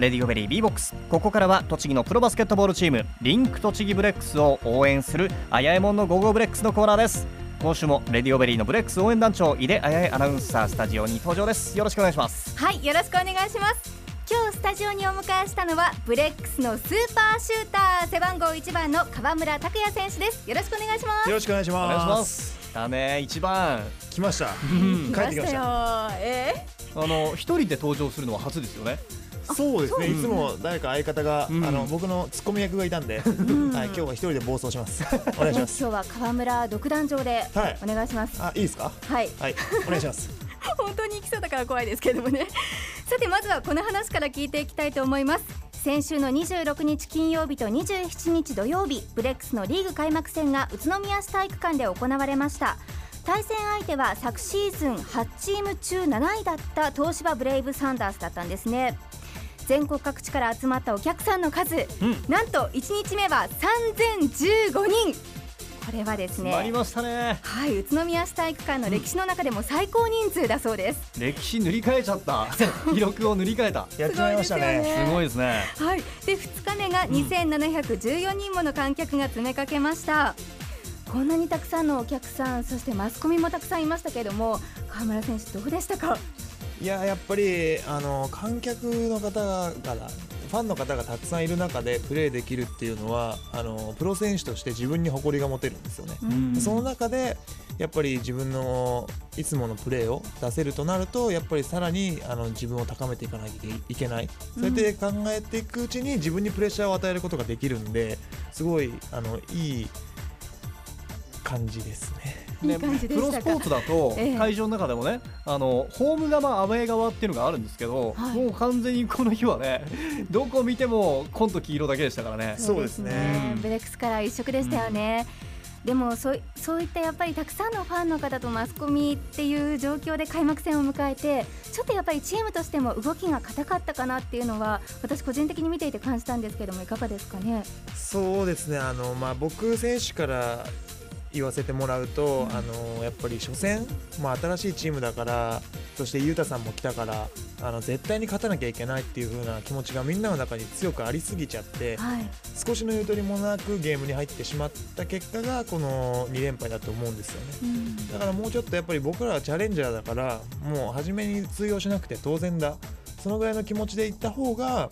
RADIO BERRY B-BOX。ここからは栃木のプロバスケットボールチームリンク栃木ブレックスを応援するあやえもんのゴーゴーブレックスのコーナーです。今週も RADIO BERRY のブレックス応援団長井出あやえアナウンサースタジオに登場です。よろしくお願いします。はいよろしくお願いします。今日スタジオにお迎えしたのはブレックスのスーパーシューター背番号1番の川村卓也選手です。よろしくお願いします。よろしくお願いします。お願いします。だね一番。来ました。うん。帰ってきました。よ。えあの一人で登場するのは初ですよねそうですね。いつも誰か相方が、うん。あの僕のツッコミ役がいたんで、はいん今日は一人で暴走します。お願いしー、ます。今日は川村独壇場ではい。お願いします、あ、いいですか？はい。はい、お願いします。本当に行きそうだから怖いですけれどもね。さてまずはこの話から聞いていきたいと思います。先週の26日金曜日と27日土曜日ブレックスのリーグ開幕戦が宇都宮市体育館で行われました。対戦相手は昨シーズン8チーム中7位だった東芝ブレイブサンダースだったんですね全国各地から集まったお客さんの数、うん。なんと1日目は3015人。これはですねりましたね。はい宇都宮市体育館の歴史の中でも最高人数だそうです、歴史塗り替えちゃった。記録を塗り替えた。やっちまいましたね。すごいですよね。すごいですね。はい、で2日目が2714人もの観客が詰めかけました、こんなにたくさんのお客さんそしてマスコミもたくさんいましたけれども川村選手どうでしたか？いや、やっぱり、あの観客の方が、ファンの方がたくさんいる中でプレーできるっていうのは、あのプロ選手として自分に誇りが持てるんですよね。うんその中でやっぱり自分のいつものプレーを出せるとなるとやっぱりさらにあの自分を高めていかなきゃいけないそうやって考えていくうちに自分にプレッシャーを与えることができるんですごいあのいい感じですね。いい感じでプロスポーツだとええ。会場の中でもね、あのホーム側アウェー側っていうのがあるんですけど、はい。もう完全にこの日はね どこ見ても紺と黄色だけでしたからね。そうですね。ブレックスカラー一色でしたよね、でもそういそういったやっぱりたくさんのファンの方とマスコミっていう状況で開幕戦を迎えてちょっとやっぱりチームとしても動きが硬かったかなっていうのは私個人的に見ていて感じたんですけどもいかがですかね？そうですね。あの、まあ、僕選手から言わせてもらうと、あのやっぱり初戦、まあ、新しいチームだからそして裕太さんも来たからあの絶対に勝たなきゃいけないっていう風な気持ちがみんなの中に強くありすぎちゃってはい。少しのゆとりもなくゲームに入ってしまった結果がこの2連敗だと思うんですよね。うん。だからもうちょっとやっぱり僕らはチャレンジャーだからもう初めに通用しなくて当然だ。そのぐらいの気持ちでいった方が、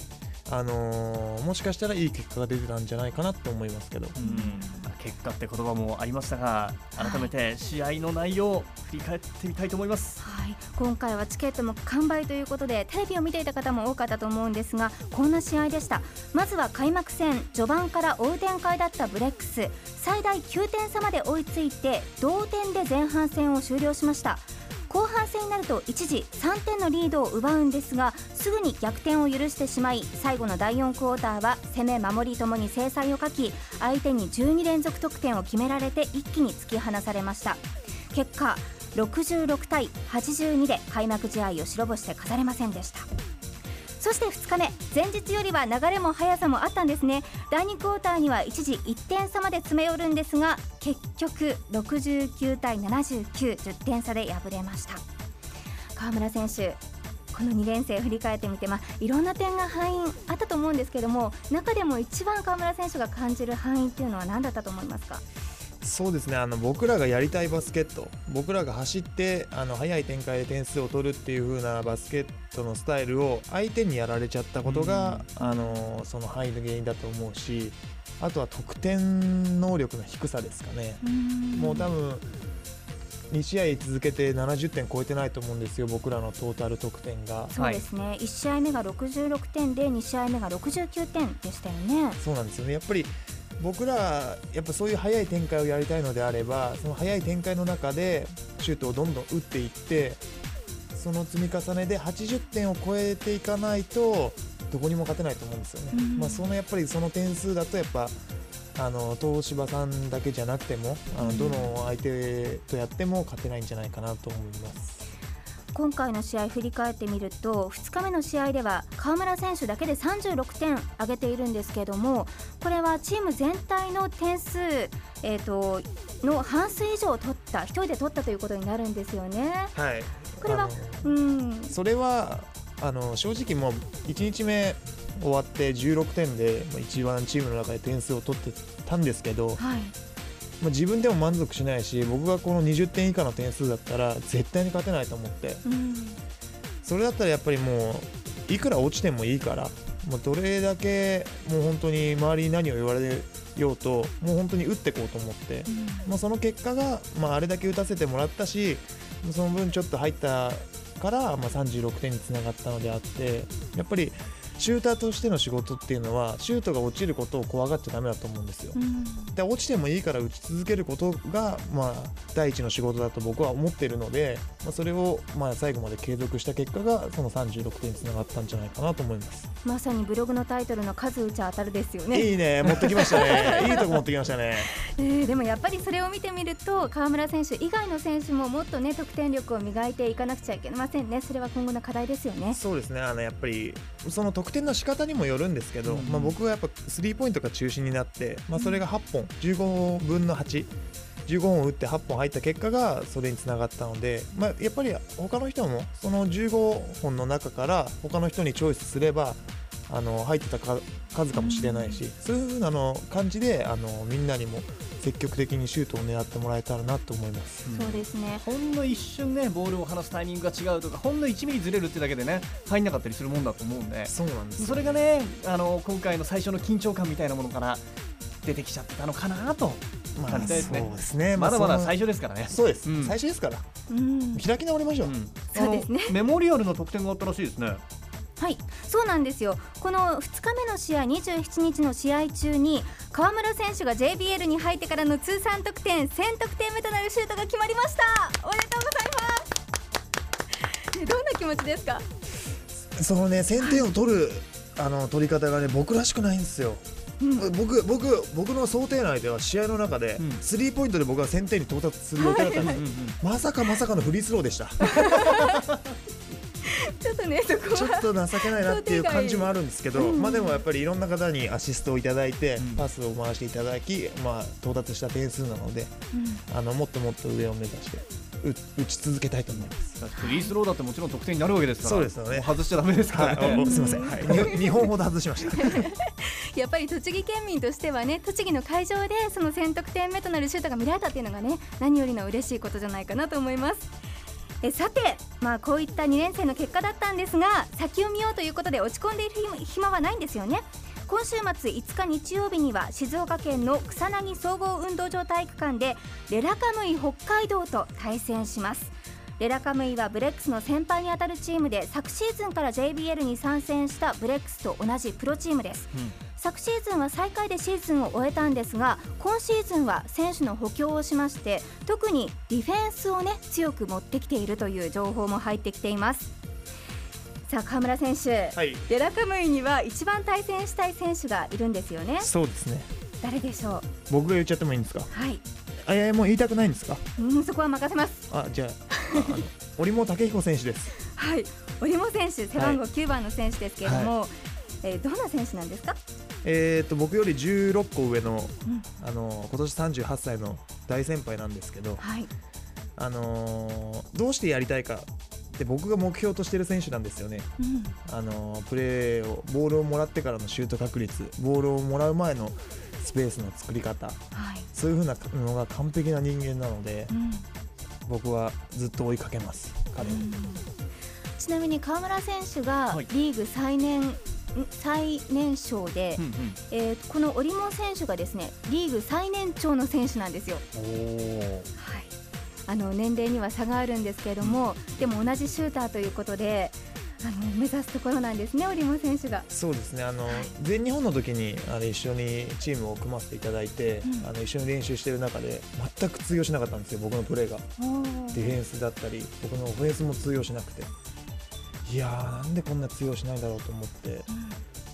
あのーもしかしたらいい結果が出てたんじゃないかなって思いますけど。うん結果って言葉もありましたが改めて試合の内容を振り返ってみたいと思います。はい、今回はチケットも完売ということでテレビを見ていた方も多かったと思うんですがこんな試合でした。まずは開幕戦序盤から追う展開だったブレックス。最大9点差まで追いついて同点で前半戦を終了しました。後半戦になると一時3点のリードを奪うんですがすぐに逆転を許してしまい最後の第4クォーターは攻め守りともに制裁をかき相手に12連続得点を決められて一気に突き放されました。結果66対82で開幕試合を白星で飾れませんでした。そして2日目前日よりは流れも速さもあったんですね。第2クォーターには一時1点差まで詰め寄るんですが結局69対7910点差で敗れました。川村選手この2連戦振り返ってみて、まあ、いろんな点が敗因あったと思うんですけども中でも一番川村選手が感じる敗因っていうのは何だったと思いますか？そうですねあの僕らがやりたいバスケット僕らが走ってあの速い展開で点数を取るっていう風なバスケットのスタイルを相手にやられちゃったことが、あのその範囲の原因だと思うしあとは得点能力の低さですかね。もう多分2試合続けて70点超えてないと思うんですよ、僕らのトータル得点が。そうですね、1試合目が66点で2試合目が69点でしたよね。そうなんですよねやっぱり僕らやっぱそういう速い展開をやりたいのであればその速い展開の中でシュートをどんどん打っていってその積み重ねで80点を超えていかないとどこにも勝てないと思うんですよね。うんまあ、そのやっぱりその点数だとやっぱあの東芝さんだけじゃなくてもあのどの相手とやっても勝てないんじゃないかなと思います。今回の試合振り返ってみると2日目の試合では河村選手だけで36点挙げているんですけどもこれはチーム全体の点数、えー、との半数以上取った1人で取ったということになるんですよね。はい、これはうんそれはあの正直もう1日目終わって16点でまあ一番チームの中で点数を取ってたんですけど、はい。まあ、自分でも満足しないし僕がこの20点以下の点数だったら絶対に勝てないと思って。うん。それだったらやっぱりもういくら落ちてもいいからもうどれだけもう本当に周りに何を言われようともう本当に打っていこうと思って、まあ、その結果が、まあ、あれだけ打たせてもらったしその分ちょっと入ったから、まあ、36点につながったのであってやっぱりシューターとしての仕事っていうのはシュートが落ちることを怖がっちゃダメだと思うんですよう。んで落ちてもいいから打ち続けることが、まあ、第一の仕事だと僕は思っているので、まあ、それを、まあ、最後まで継続した結果がその36点につながったんじゃないかなと思います。まさにブログのタイトルの数打ち当たるですよね。いいね持ってきましたね いいとこ持ってきましたね。えーでもやっぱりそれを見てみると河村選手以外の選手ももっとね得点力を磨いていかなくちゃいけませんねそれは今後の課題ですよねそうですねあのやっぱりその得点の仕方にもよるんですけど、うん。まあ、僕はやっぱスリーポイントが中心になって、まあ、それが8本15分の8 15本打って8本入った結果がそれにつながったので、まあ、やっぱり他の人もその15本の中から他の人にチョイスすればあの入ってたか数かもしれないし、そういう風なの感じであのみんなにも積極的にシュートを狙ってもらえたらなと思います。そうですね。ほんの一瞬ねボールを離すタイミングが違うとかほんの1ミリずれるってだけでね入んなかったりするもんだと思うんで。そうなんですよそれがねあの今回の最初の緊張感みたいなものから出てきちゃってたのかなとまあ感じたいですね。そうですね。まだまだ最初ですからね。そうです、うん。最初ですから。うん。開き直りましょう、うん。そうですね。メモリアルの得点があったらしいですね。はいそうなんですよ。この2日目の試合27日の試合中に河村選手が JBL に入ってからの通算得点1000得点目となるシュートが決まりました。おめでとうございます。えどんな気持ちですか？そのね先点を取るあの取り方がね僕らしくないんですよ、僕僕僕の想定内では試合の中でうん。スリーポイントで僕は1000点に到達する予定だったんですよ、まさかまさかのフリースローでした ちょっとねそこ ちょはっと情けないなっていう感じもあるんですけど、うん。まあでもやっぱりいろんな方にアシストをいただいて、うん。パスを回していただき、まあ、到達した点数なのであのもっともっと上を目指してう打ち続けたいと思います。フリースローだってもちろん得点になるわけですからそうですよね。外しちゃダメですかはい、らね。おすみません、はい、2本ほど外しました。やっぱり栃木県民としてはね栃木の会場でその1000得点目となるシュートが見られたっていうのがね何よりの嬉しいことじゃないかなと思いますえさて、まあ、こういった2連戦の結果だったんですが先を見ようということで落ち込んでいる暇はないんですよね。今週末5日日曜日には静岡県の草薙総合運動場体育館でレラカムイ北海道と対戦します。レラカムイはブレックスの先輩にあたるチームで昨シーズンから JBL に参戦したブレックスと同じプロチームです。うん。昨シーズンは最下位でシーズンを終えたんですが今シーズンは選手の補強をしまして特にディフェンスをね強く持ってきているという情報も入ってきています。さあ河村選手、はい、デラカムイには一番対戦したい選手がいるんですよね。そうですね。誰でしょう？僕が言っちゃってもいいんですか？はい。あ、いやもう言いたくないんですか？うんそこは任せます。あ、じゃあ、折茂武彦選手です。はい。折茂選手背番号9番の選手ですけれども、えーどんな選手なんですか、えっ、と僕より16個上のうん。あの今年38歳の大先輩なんですけど、はい。あのーどうしてやりたいかって僕が目標としてる選手なんですよね。うん。あのープレーをボールをもらってからのシュート確率、ボールをもらう前のスペースの作り方、はい。そういう風なのが完璧な人間なので、うん。僕はずっと追いかけます。彼。を。ちなみに河村選手がはい。リーグ最年、ん最年少で、うんうん。えーこの織茂選手がですねリーグ最年長の選手なんですよ。はい、あの年齢には差があるんですけれども、でも同じシューターということであの目指すところなんですね織茂選手が。そうですね。あの、はい。全日本の時にあの一緒にチームを組ませていただいて、うん。あの一緒に練習してる中で全く通用しなかったんですよ僕のプレーが。おディフェンスだったり僕のオフェンスも通用しなくていやーなんでこんな通用しないんだろうと思って。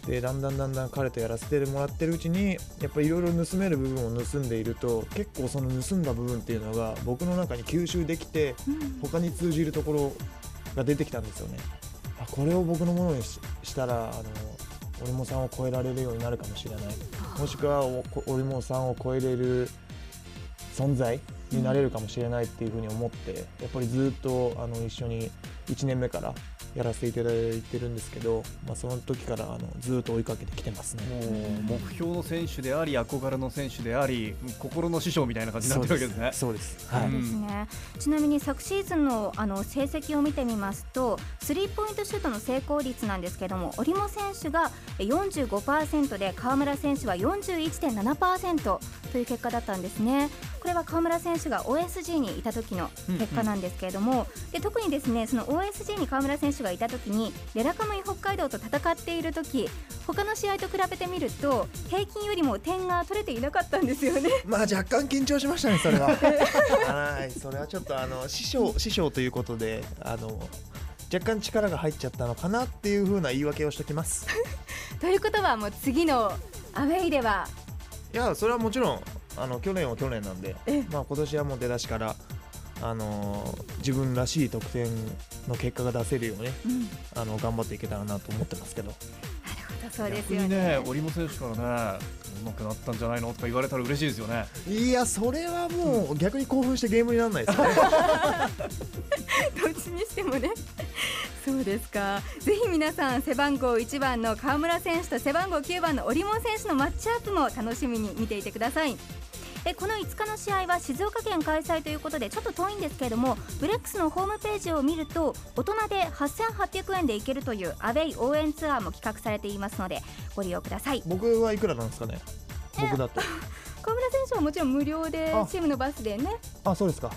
でだんだんだんだん彼とやらせてもらってるうちにやっぱりいろいろ盗める部分を盗んでいると結構その盗んだ部分っていうのが僕の中に吸収できてうん。他に通じるところが出てきたんですよね。あこれを僕のものにししたらあの織茂さんを超えられるようになるかもしれない。もしくはおこ織茂さんを超えれる存在になれるかもしれないっていうふうに思ってやっぱりずっとあの一緒に1年目からやらせていただいてるんですけど、まあ、その時からあのずっと追いかけてきてますね。もう目標の選手であり憧れの選手であり心の師匠みたいな感じになってるわけですね。そうですね、ちなみに昨シーズンのあの成績を見てみますとスリーポイントシュートの成功率なんですけども織茂選手が45%で川村選手は41.7%という結果だったんですね。これは川村選手が OSG にいた時の結果なんですけれども、うんうん、で特にですねその OSG に川村選手がいた時にレラカムイ北海道と戦っている時他の試合と比べてみると平均よりも点が取れていなかったんですよね。まあ若干緊張しましたねそれは。はいそれはちょっとあの師匠師匠ということであの若干力が入っちゃったのかなっていうふうな言い訳をしておきます。ということはもう次のアウェイではいやそれはもちろんあの去年は去年なんで、まあ、今年はもう出だしから、あのー、自分らしい得点の結果が出せるように、うん、あの頑張っていけたらなと思ってますけど。なるほどそうですよね。ね織茂選手からねうまくなったんじゃないのとか言われたら嬉しいですよね。いやそれはもう逆に興奮してゲームにならないですね。どっちにしてもね。そうですか。ぜひ皆さん背番号1番の川村選手と背番号9番の織茂選手のマッチアップも楽しみに見ていてくださいえこの5日の試合は静岡県開催ということでちょっと遠いんですけれどもブレックスのホームページを見ると大人で8800円で行けるというアウェイ応援ツアーも企画されていますのでご利用ください。僕はいくらなんですかね？僕だと。河村選手はもちろん無料でチームのバスでね。あそうですか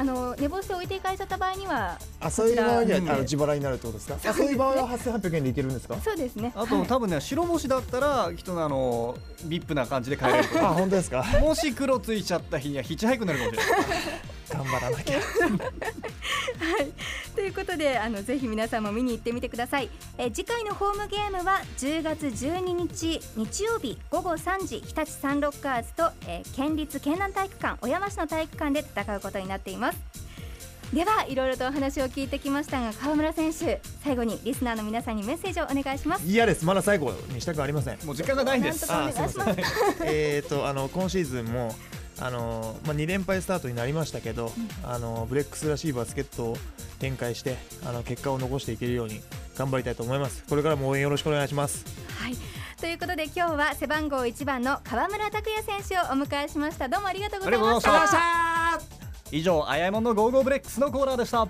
あの寝坊して置いていかれちゃった場合にはあそういう場合には、あの自腹になるってことですか？あそういう場合は8800円でいけるんですか？そうですね。あと、多分ね白星だったら人のあのビップな感じで帰れるあ本当ですか？もし黒ついちゃった日にはヒッチハイクになるかもしれない。頑張らなきゃはい。ということであのぜひ皆さんも見に行ってみてください。え次回のホームゲームは10月12日日曜日午後3時日立サンロッカーズと、えー、県立県南体育館小山市の体育館で戦うことになっています。ではいろいろとお話を聞いてきましたが川村選手最後にリスナーの皆さんにメッセージをお願いします。嫌です。まだ最後にしたくありません。もう時間がないんです。あすみません。えっとあの今シーズンもあのまあ、2連敗スタートになりましたけど、うん、あのブレックスらしいバスケットを展開してあの結果を残していけるように頑張りたいと思います。これからも応援よろしくお願いします。はい。ということで今日は背番号1番の川村卓也選手をお迎えしました。どうもありがとうございました。以上あやえもんのゴーゴーブレックスのコーナーでした